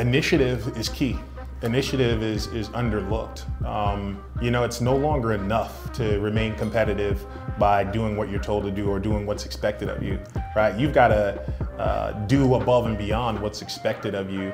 initiative is key. Initiative is, is underlooked. Um, you know, it's no longer enough to remain competitive by doing what you're told to do or doing what's expected of you, right? You've got to uh, do above and beyond what's expected of you.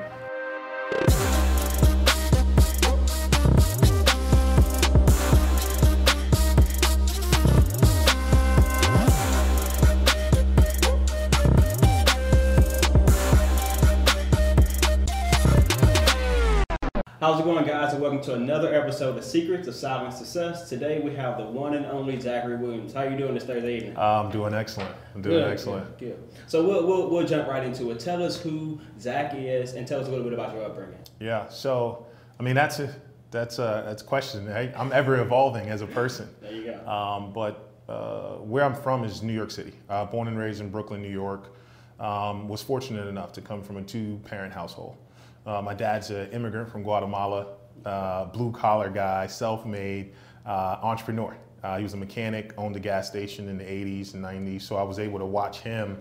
How's it going, guys? And welcome to another episode of Secrets of Silent Success. Today we have the one and only Zachary Williams. How are you doing this Thursday evening? I'm doing excellent. I'm doing Good, excellent. Good, good. So we'll, we'll, we'll jump right into it. Tell us who Zach is, and tell us a little bit about your upbringing. Yeah. So, I mean, that's a that's a that's a question. Right? I'm ever evolving as a person. There you go. Um, but uh, where I'm from is New York City. Uh, born and raised in Brooklyn, New York. Um, was fortunate enough to come from a two-parent household. Uh, my dad's an immigrant from Guatemala, uh, blue collar guy, self made uh, entrepreneur. Uh, he was a mechanic, owned a gas station in the 80s and 90s, so I was able to watch him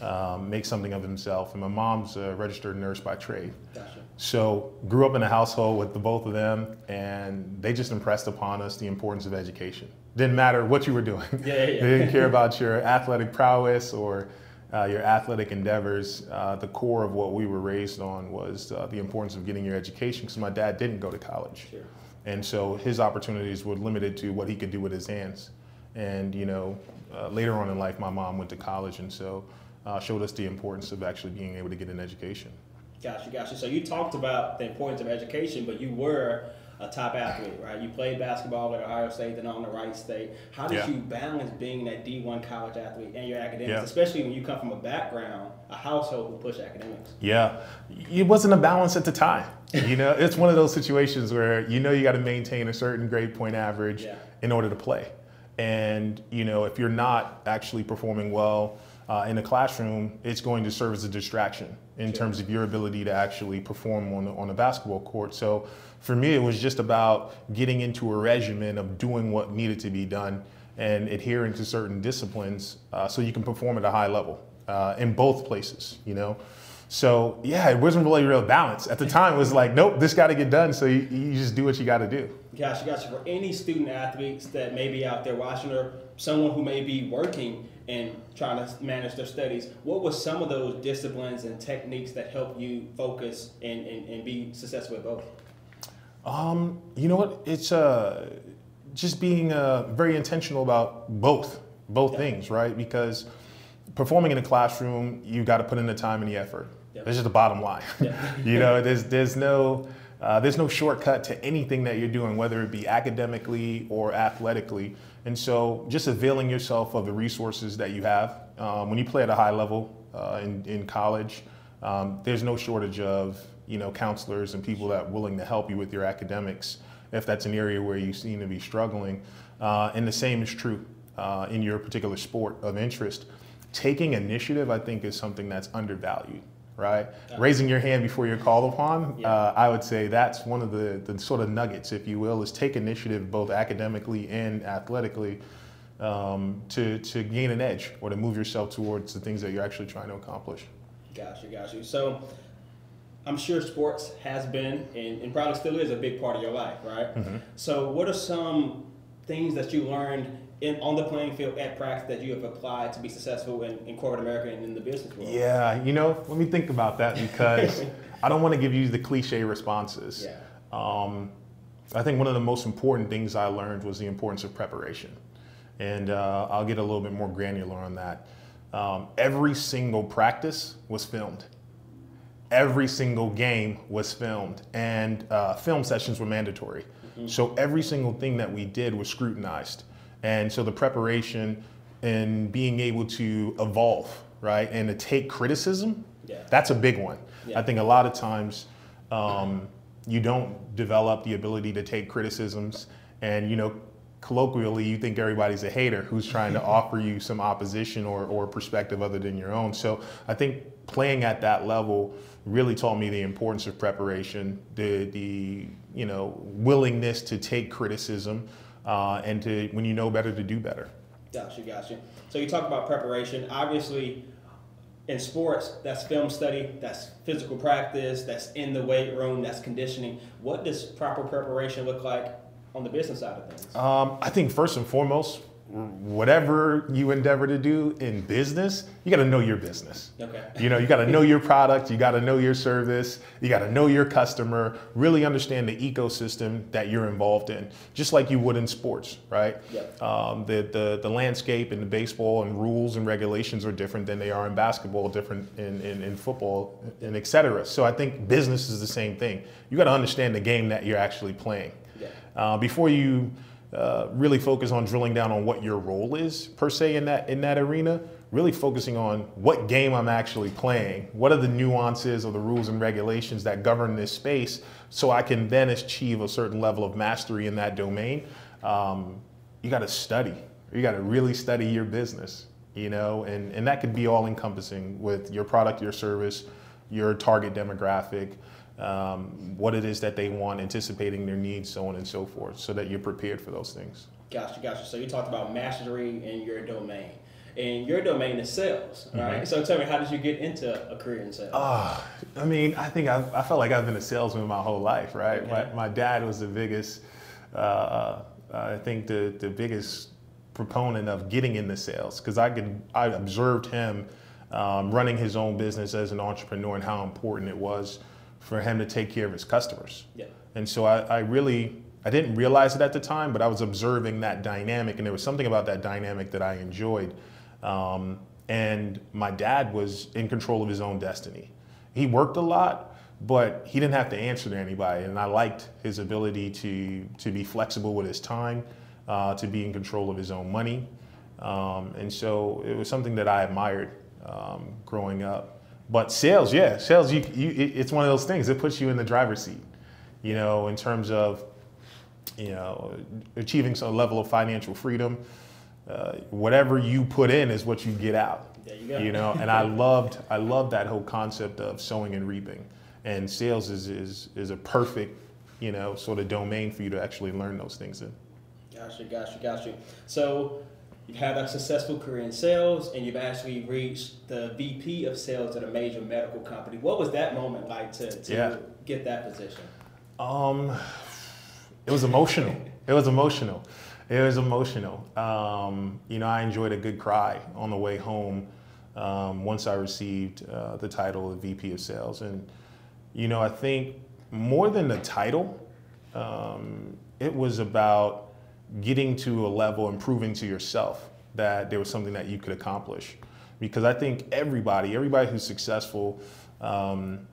um, make something of himself. And my mom's a registered nurse by trade. Gotcha. So grew up in a household with the both of them, and they just impressed upon us the importance of education. Didn't matter what you were doing. Yeah, yeah. they didn't care about your athletic prowess or uh, your athletic endeavors. Uh, the core of what we were raised on was uh, the importance of getting your education, because my dad didn't go to college, Sure. and so his opportunities were limited to what he could do with his hands. And you know, uh, later on in life, my mom went to college, and so uh, showed us the importance of actually being able to get an education. Gotcha, gotcha. So you talked about the importance of education, but you were a top athlete, right? You played basketball at Ohio State, then on the Wright State. How did Yeah. you balance being that D1 college athlete and your academics, Yeah. especially when you come from a background, a household who push academics? Yeah, it wasn't a balance at the time. You know, it's one of those situations where you know you got to maintain a certain grade point average Yeah. in order to play. And you know, if you're not actually performing well uh, in the classroom, it's going to serve as a distraction in Sure. terms of your ability to actually perform on the, on a basketball court. So for me, it was just about getting into a regimen of doing what needed to be done and adhering to certain disciplines uh, so you can perform at a high level uh, in both places. You know. So yeah, it wasn't really real balance. At the time, it was like, nope, this got to get done. So you, you just do what you got to do. Gotcha, gotcha. For any student athletes that may be out there watching, or someone who may be working and trying to manage their studies, what were some of those disciplines and techniques that helped you focus and, and, and be successful at both? Um, you know what? It's uh, just being uh, very intentional about both, both Yeah. things, right? Because performing in a classroom, you got to put in the time and the effort. Yeah. That's just the bottom line. You know, there's there's no uh, there's no shortcut to anything that you're doing, whether it be academically or athletically. And so, just availing yourself of the resources that you have. Um, when you play at a high level uh, in in college, um, there's no shortage of you know counselors and people that are willing to help you with your academics if that's an area where you seem to be struggling. Uh, and the same is true uh, in your particular sport of interest. Taking initiative, I think, is something that's undervalued. Right, raising your hand before you're called upon. Yeah. Uh, I would say that's one of the, the sort of nuggets, if you will, is take initiative both academically and athletically um, to, to gain an edge or to move yourself towards the things that you're actually trying to accomplish. Gotcha, gotcha. So I'm sure sports has been and, and probably still is a big part of your life, right? Mm-hmm. So what are some things that you learned in on the playing field at practice that you have applied to be successful in, in corporate America and in the business world? Yeah, you know, let me think about that because I don't want to give you the cliche responses. Yeah. Um, I think one of the most important things I learned was the importance of preparation. And uh, I'll get a little bit more granular on that. Um, every single practice was filmed. Every single game was filmed, and uh, film sessions were mandatory. So every single thing that we did was scrutinized. And so the preparation and being able to evolve, right, and to take criticism, Yeah. that's a big one. Yeah. I think a lot of times um, you don't develop the ability to take criticisms, and you know, colloquially, you think everybody's a hater who's trying to offer you some opposition or, or perspective other than your own. So I think playing at that level really taught me the importance of preparation, the the you know willingness to take criticism, uh, and to when you know better to do better. Gotcha, gotcha. So you talk about preparation. Obviously, in sports, that's film study, that's physical practice, that's in the weight room, that's conditioning. What does proper preparation look like on the business side of things? Um, I think first and foremost, whatever you endeavor to do in business, you got to know your business. Okay. You know, you got to know your product, you got to know your service, you got to know your customer, really understand the ecosystem that you're involved in, just like you would in sports, right? Yep. Um, the, the, the landscape in the baseball and rules and regulations are different than they are in basketball, different in, in, in football, and et cetera. So I think business is the same thing. You got to understand the game that you're actually playing. Uh, before you uh, really focus on drilling down on what your role is per se in that in that arena. Really focusing on what game I'm actually playing. What are the nuances of the rules and regulations that govern this space, so I can then achieve a certain level of mastery in that domain. Um, you got to study. You got to really study your business. You know, and and that could be all encompassing with your product, your service, your target demographic um, what it is that they want, anticipating their needs, so on and so forth, so that you're prepared for those things. Gotcha, gotcha. So you talked about mastery in your domain. And your domain is sales, right? Mm-hmm. So tell me, how did you get into a career in sales? Uh, I mean, I think I, I felt like I've been a salesman my whole life, right? Okay. My, my dad was the biggest, uh, uh I think the, the biggest proponent of getting into sales because I could, I observed him um, running his own business as an entrepreneur and how important it was for him to take care of his customers. Yeah. And so I, I really, I didn't realize it at the time, but I was observing that dynamic, and there was something about that dynamic that I enjoyed. Um, and my dad was in control of his own destiny. He worked a lot, but he didn't have to answer to anybody, and I liked his ability to to be flexible with his time, uh, to be in control of his own money, um, and so it was something that I admired um, growing up. But sales, yeah, sales, you, you, it's one of those things. It puts you in the driver's seat, you know, in terms of, you know, achieving some level of financial freedom. Uh, whatever you put in is what you get out. You go. You know, and I loved, I loved that whole concept of sowing and reaping. And sales is, is, is a perfect, you know, sort of domain for you to actually learn those things in. Gotcha, gotcha, gotcha. So you've had a successful career in sales and you've actually reached the VP of sales at a major medical company. What was that moment like to, to yeah. get that position? Um, it was emotional. it was emotional. It was emotional. Um, you know, I enjoyed a good cry on the way home um, once I received uh, the title of VP of sales. And, you know, I think more than the title, um, it was about getting to a level and proving to yourself that there was something that you could accomplish. Because I think everybody, everybody who's successful, um,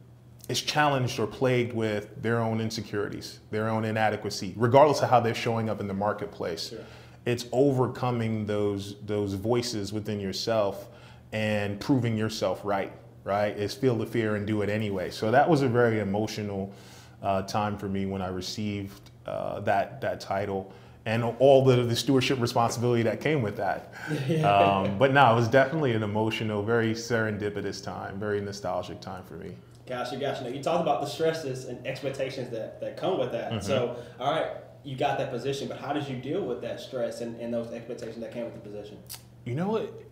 is challenged or plagued with their own insecurities, their own inadequacy, regardless of how they're showing up in the marketplace. Sure. It's overcoming those those voices within yourself and proving yourself right. Right? Is feel the fear and do it anyway. So that was a very emotional uh, time for me when I received uh, that that title and all the, the stewardship responsibility that came with that. Um, but no, it was definitely an emotional, very serendipitous time, very nostalgic time for me. Gotcha, gotcha. Now, you talked about the stresses and expectations that, that come with that. Mm-hmm. So, all right, you got that position, but how did you deal with that stress and, and those expectations that came with the position? You know what?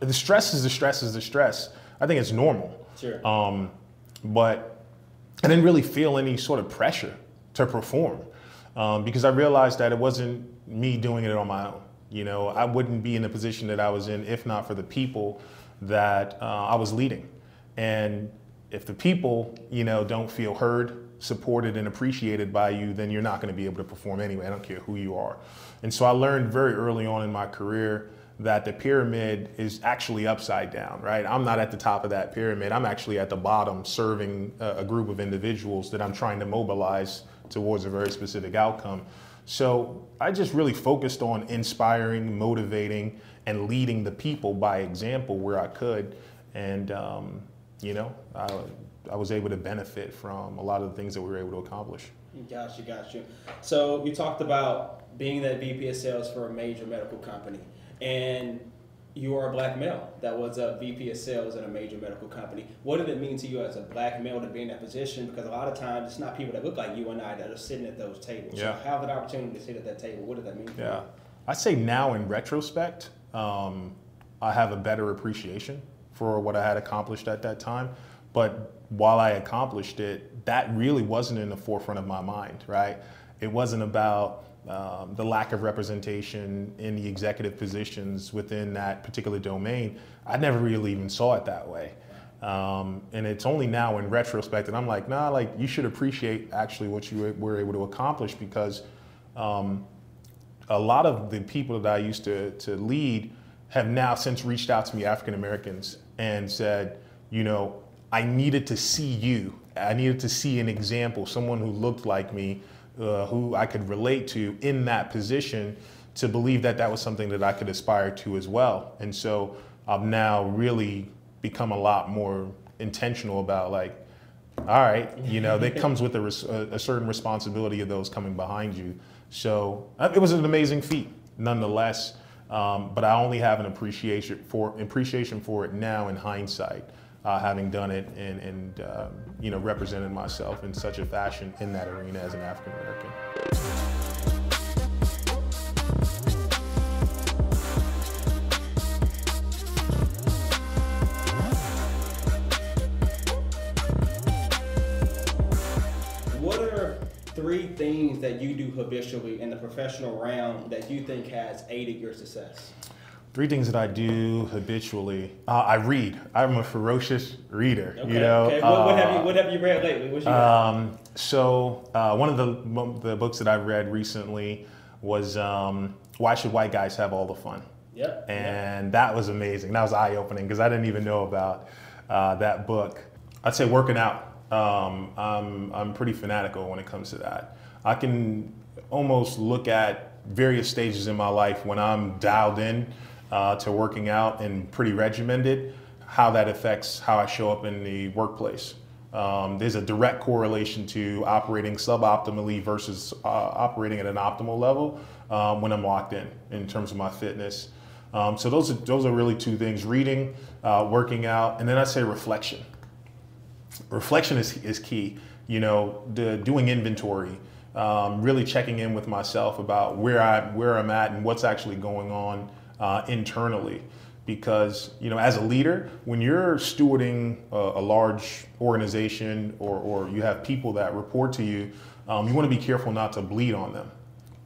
The stress is the stress is the stress. I think it's normal. Sure. Um, but I didn't really feel any sort of pressure to perform um, because I realized that it wasn't me doing it on my own. You know, I wouldn't be in the position that I was in if not for the people that uh, I was leading. And if the people, you know, don't feel heard, supported, and appreciated by you, then you're not going to be able to perform anyway. I don't care who you are. And so I learned very early on in my career that the pyramid is actually upside down, right? I'm not at the top of that pyramid. I'm actually at the bottom serving a, group of individuals that I'm trying to mobilize towards a very specific outcome. So I just really focused on inspiring, motivating, and leading the people by example where I could. And, um, you know, I, I was able to benefit from a lot of the things that we were able to accomplish. Gotcha, gotcha. So you talked about being that VP of sales for a major medical company. And you are a black male that was a VP of sales at a major medical company. What did it mean to you as a black male to be in that position? Because a lot of times it's not people that look like you and I that are sitting at those tables. Yeah. So have that opportunity to sit at that table. What did that mean? yeah. I say now in retrospect, um, I have a better appreciation for what I had accomplished at that time. But while I accomplished it, that really wasn't in the forefront of my mind, right? It wasn't about um, the lack of representation in the executive positions within that particular domain. I never really even saw it that way. Um, and it's only now in retrospect that I'm like, nah, like you should appreciate actually what you were able to accomplish because um, a lot of the people that I used to, to lead have now since reached out to me, African Americans, and said, you know, I needed to see you. I needed to see an example, someone who looked like me, uh, who I could relate to in that position to believe that that was something that I could aspire to as well. And so I've now really become a lot more intentional about like, all right, you know, that comes with a, a, certain responsibility of those coming behind you. So uh, it was an amazing feat, nonetheless. Um, but I only have an appreciation for appreciation for it now in hindsight, uh, having done it and, and um, you know represented myself in such a fashion in that arena as an African American. What are three things that you do habitually in the professional realm that you think has aided your success? Three things that I do habitually. Uh, I read. I'm a ferocious reader. Okay. You know. Okay. What, uh, what, have you What have you read lately? You um, so uh, one of the the books that I read recently was um, Why Should White Guys Have All the Fun? Yep. And yep. that was amazing. That was eye opening because I didn't even know about uh, that book. I'd say working out um, I'm, I'm pretty fanatical when it comes to that. I can almost look at various stages in my life when I'm dialed in uh, to working out and pretty regimented, how that affects how I show up in the workplace. Um, there's a direct correlation to operating suboptimally versus uh, operating at an optimal level um, when I'm locked in in terms of my fitness. Um, so those are those are really two things: reading, uh, working out, and then I say reflection reflection is, is key. You know, the, doing inventory, um, really checking in with myself about where I where I'm at and what's actually going on uh, internally. Because you know, as a leader, when you're stewarding a, a large organization or, or you have people that report to you, um, you want to be careful not to bleed on them.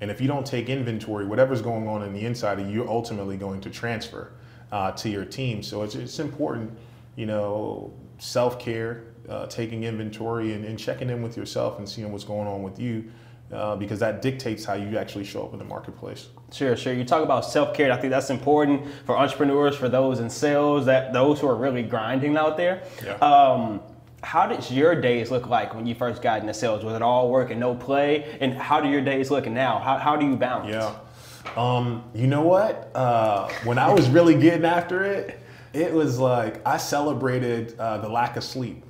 And if you don't take inventory, whatever's going on in the inside of you, you're ultimately going to transfer uh, to your team. So it's, it's important, you know, self care, uh, taking inventory and, and, checking in with yourself and seeing what's going on with you. Uh, because that dictates how you actually show up in the marketplace. Sure, sure. You talk about self care. I think that's important for entrepreneurs, for those in sales, that those who are really grinding out there. Yeah. Um, how did your days look like when you first got into sales? Was it all work and no play? And how do your days look now? How, how do you balance? Yeah. Um, you know what? Uh, when I was really getting after it, it was like I celebrated uh, the lack of sleep.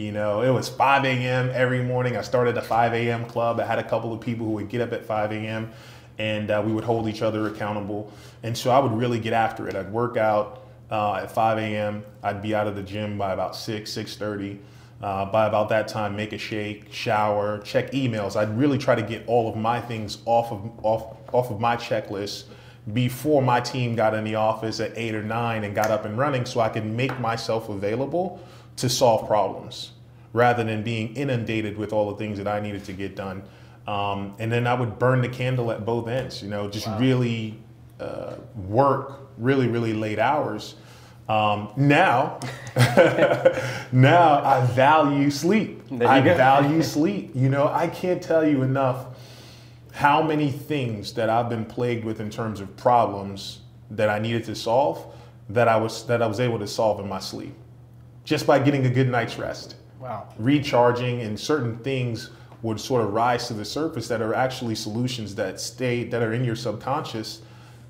You know, it was 5 a.m. every morning. I started a 5 a.m. club. I had a couple of people who would get up at 5 a.m. and uh, we would hold each other accountable. And so I would really get after it. I'd work out uh, at 5 a.m. I'd be out of the gym by about 6, 6:30. Uh, by about that time, make a shake, shower, check emails. I'd really try to get all of my things off of off off of my checklist before my team got in the office at eight or nine and got up and running, so I could make myself available to solve problems rather than being inundated with all the things that I needed to get done. Um, and then I would burn the candle at both ends, you know, just wow. really uh, work really, really late hours. Um, now, now I value sleep. I go. value sleep. You know, I can't tell you enough how many things that I've been plagued with in terms of problems that I needed to solve that I was that I was able to solve in my sleep just by getting a good night's rest. Wow. Recharging and certain things would sort of rise to the surface that are actually solutions that stay that are in your subconscious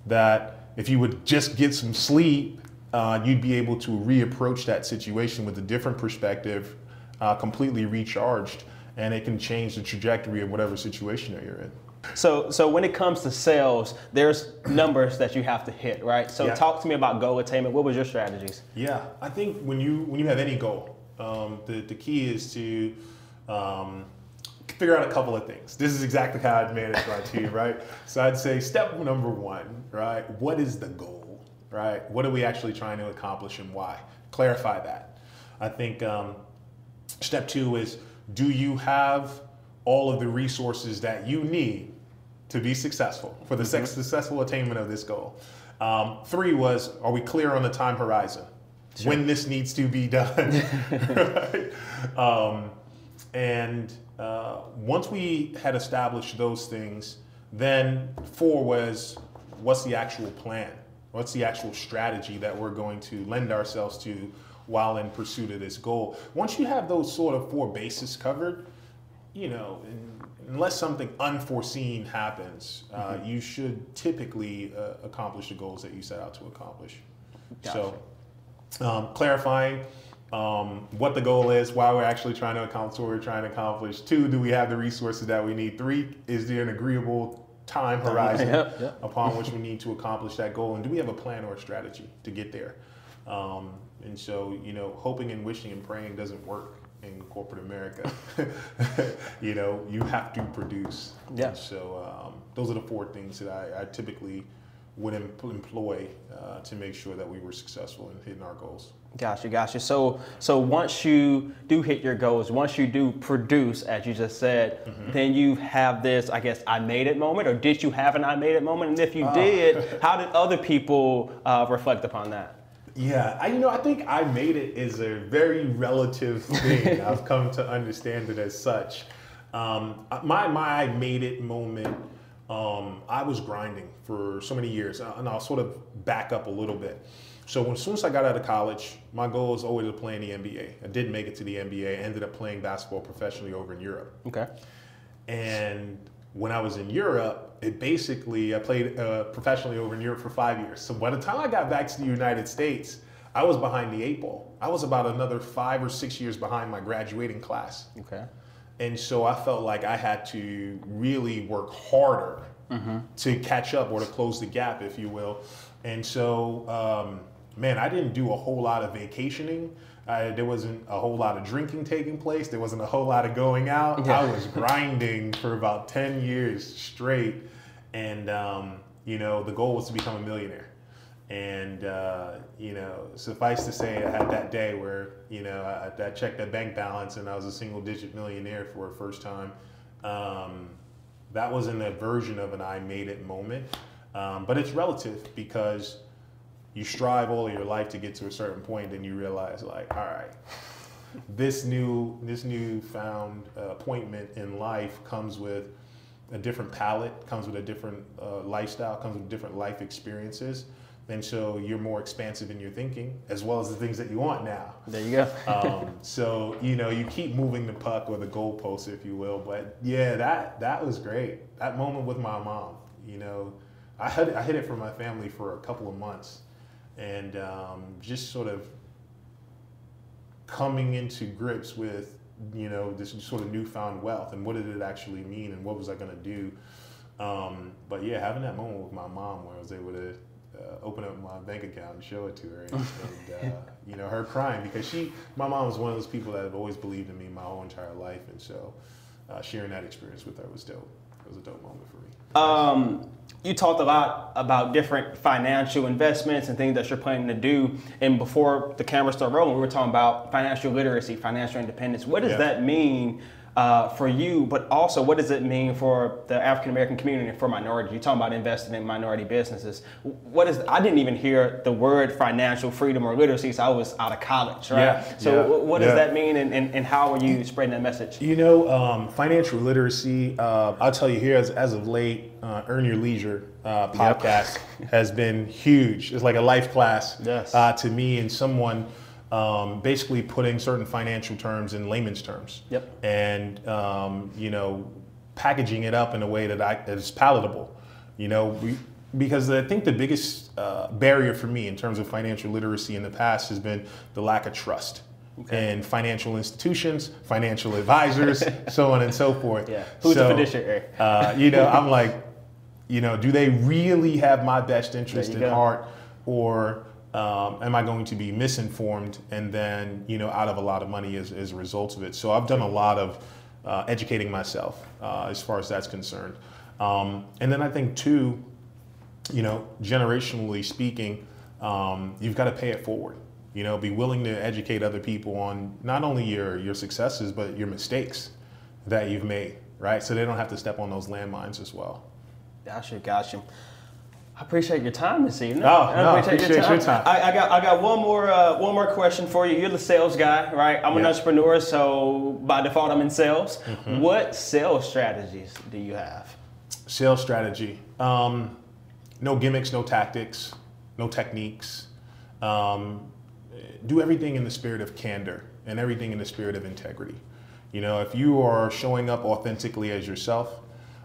that if you would just get some sleep, uh, you'd be able to reapproach that situation with a different perspective, uh, completely recharged, and it can change the trajectory of whatever situation that you're in. So, so when it comes to sales, there's numbers that you have to hit, right? So, yeah. talk to me about goal attainment. What was your strategies? Yeah, I think when you when you have any goal, um, the the key is to um, figure out a couple of things. This is exactly how I'd manage my team, right? So I'd say step number one, right? What is the goal? right? What are we actually trying to accomplish and why? Clarify that. I think um, step two is do you have all of the resources that you need to be successful for the mm-hmm. successful attainment of this goal? Um, three was are we clear on the time horizon? Sure. When this needs to be done. right? um, and uh, once we had established those things, then four was what's the actual plan? What's the actual strategy that we're going to lend ourselves to while in pursuit of this goal? Once you have those sort of four bases covered, you know, unless something unforeseen happens, uh, mm-hmm. you should typically uh, accomplish the goals that you set out to accomplish. Gotcha. So, um, clarifying um, what the goal is, why we're actually trying to accomplish what we're trying to accomplish. Two, do we have the resources that we need? Three, is there an agreeable time horizon yep, yep. upon which we need to accomplish that goal? And do we have a plan or a strategy to get there? Um, and so, you know, hoping and wishing and praying doesn't work in corporate America. you know, you have to produce. Yeah. And so um, those are the four things that I, I typically would employ uh, to make sure that we were successful in hitting our goals. Gotcha, gotcha. So, so once you do hit your goals, once you do produce, as you just said, mm-hmm. then you have this, I guess, I made it moment, or did you have an I made it moment? And if you uh. did, how did other people uh, reflect upon that? Yeah, I, you know, I think I made it is a very relative thing. I've come to understand it as such. Um, my my I made it moment. Um, I was grinding for so many years, and I'll sort of back up a little bit. So as soon as I got out of college, my goal was always to play in the NBA. I did make it to the NBA. I ended up playing basketball professionally over in Europe. Okay. And when I was in Europe, it basically I played uh, professionally over in Europe for five years. So by the time I got back to the United States, I was behind the eight ball. I was about another five or six years behind my graduating class. Okay. And so I felt like I had to really work harder mm-hmm. to catch up or to close the gap, if you will. And so um, man, I didn't do a whole lot of vacationing. Uh, there wasn't a whole lot of drinking taking place. There wasn't a whole lot of going out. Yeah. I was grinding for about 10 years straight. And, um, you know, the goal was to become a millionaire. And, uh, you know, suffice to say, I had that day where, you know, I, I checked that bank balance and I was a single digit millionaire for the first time. Um, that wasn't a version of an I made it moment. Um, but it's relative because you strive all your life to get to a certain point, then you realize like, all right, this new this new found uh, appointment in life comes with a different palette, comes with a different uh, lifestyle, comes with different life experiences. And so you're more expansive in your thinking, as well as the things that you want now. There you go. um, so you know you keep moving the puck or the goalpost, if you will. But yeah, that that was great. That moment with my mom, you know, I hid, I hid it from my family for a couple of months and um, just sort of coming into grips with you know this sort of newfound wealth and what did it actually mean and what was I going to do. Um, but yeah, having that moment with my mom where I was able to uh, open up my bank account and show it to her, and, and uh, you know her crying because she, my mom was one of those people that have always believed in me my whole entire life, and so uh, sharing that experience with her was dope. It was a dope moment for me. Um, you talked a lot about different financial investments and things that you're planning to do. And before the camera started rolling, we were talking about financial literacy, financial independence. What does yeah. that mean uh, for you, but also what does it mean for the African American community and for minorities? You're talking about investing in minority businesses. What is? I didn't even hear the word financial freedom or literacy, so I was out of college, right? Yeah, so yeah, what does yeah. that mean, and, and, and, how are you spreading that message? You know, um, financial literacy. Uh, I'll tell you here, as, as of late, uh, Earn Your Leisure uh, podcast yep. has been huge. It's like a life class yes. Uh, to me and someone um, basically putting certain financial terms in layman's terms. Yep. And um, you know, packaging it up in a way that, I, is palatable. You know, we, because I think the biggest uh, barrier for me in terms of financial literacy in the past has been the lack of trust. Okay. in financial institutions, financial advisors, so on and so forth. Yeah. Who's so, the fiduciary? uh, you know, I'm like, you know, do they really have my best interest in go. heart, or um, am I going to be misinformed and then you know out of a lot of money as, as a result of it? So I've done a lot of uh, educating myself uh, as far as that's concerned, um, and then I think too, you know, generationally speaking, um, you've got to pay it forward. You know, be willing to educate other people on not only your your successes but your mistakes that you've made, right? So they don't have to step on those landmines as well. Gotcha, gotcha. I appreciate your time this evening. Oh, I no, appreciate your time. I, I got I got one more uh, one more question for you. You're the sales guy, right? I'm an entrepreneur, so by default I'm in sales. Mm-hmm. What sales strategies do you have? Sales strategy. Um, no gimmicks, no tactics, no techniques. Um, do everything in the spirit of candor and everything in the spirit of integrity. You know, if you are showing up authentically as yourself,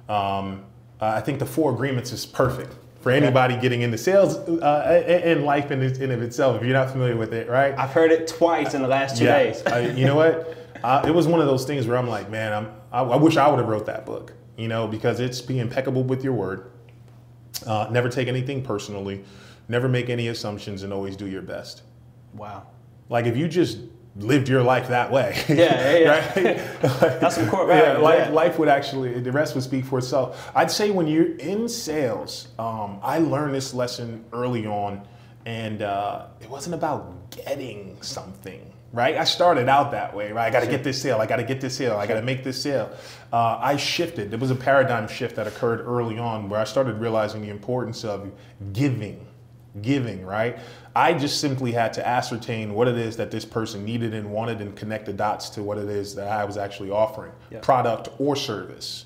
um, I think the four agreements is perfect for anybody getting into sales uh, and life in, in of itself. If you're not familiar with it, right? I've heard it twice in the last two days. I, you know what? Uh, it was one of those things where I'm like, man, I'm, I, I wish I would have wrote that book. You know, because it's be impeccable with your word. Uh, never take anything personally. Never make any assumptions, and always do your best. wow. Like if you just lived your life that way, Yeah, yeah, yeah. right? That's some core yeah, life, yeah. life would actually, the rest would speak for itself. I'd say when you're in sales, um, I learned this lesson early on, and uh, it wasn't about getting something, right? I started out that way, right? I got to get this sale, I got to get this sale, I got to make this sale. Uh, I shifted. There was a paradigm shift that occurred early on where I started realizing the importance of giving giving, right? I just simply had to ascertain what it is that this person needed and wanted and connect the dots to what it is that I was actually offering, Yeah. product or service.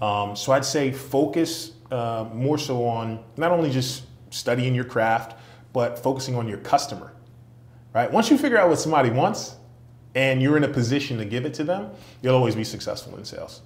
Um, so I'd say focus uh, more so on not only just studying your craft, but focusing on your customer, right? Once you figure out what somebody wants and you're in a position to give it to them, you'll always be successful in sales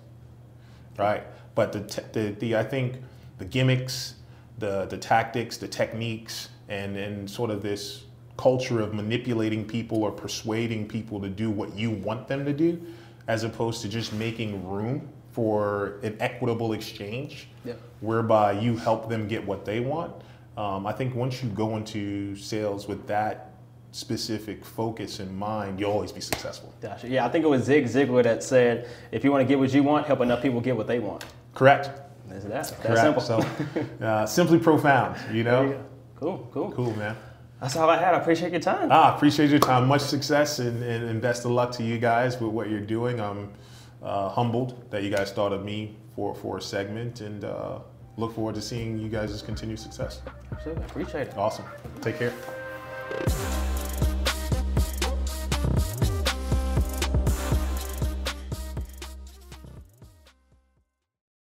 right? But the, the, the I think the gimmicks, the, the tactics, the techniques, and, and sort of this culture of manipulating people or persuading people to do what you want them to do, as opposed to just making room for an equitable exchange, Yep. whereby you help them get what they want. Um, I think once you go into sales with that specific focus in mind, you'll always be successful. Gotcha. Yeah, I think it was Zig Ziglar that said, if you want to get what you want, help enough people get what they want. Correct. That's that. That's Correct. simple. So, uh, simply profound, you There you know? Cool, cool. Cool, man. That's all I had. I appreciate your time. Ah, appreciate your time. Much success and, and, and best of luck to you guys with what you're doing. I'm uh, humbled that you guys thought of me for, for a segment and uh, look forward to seeing you guys' continued success. Absolutely. Appreciate it. Awesome. Take care.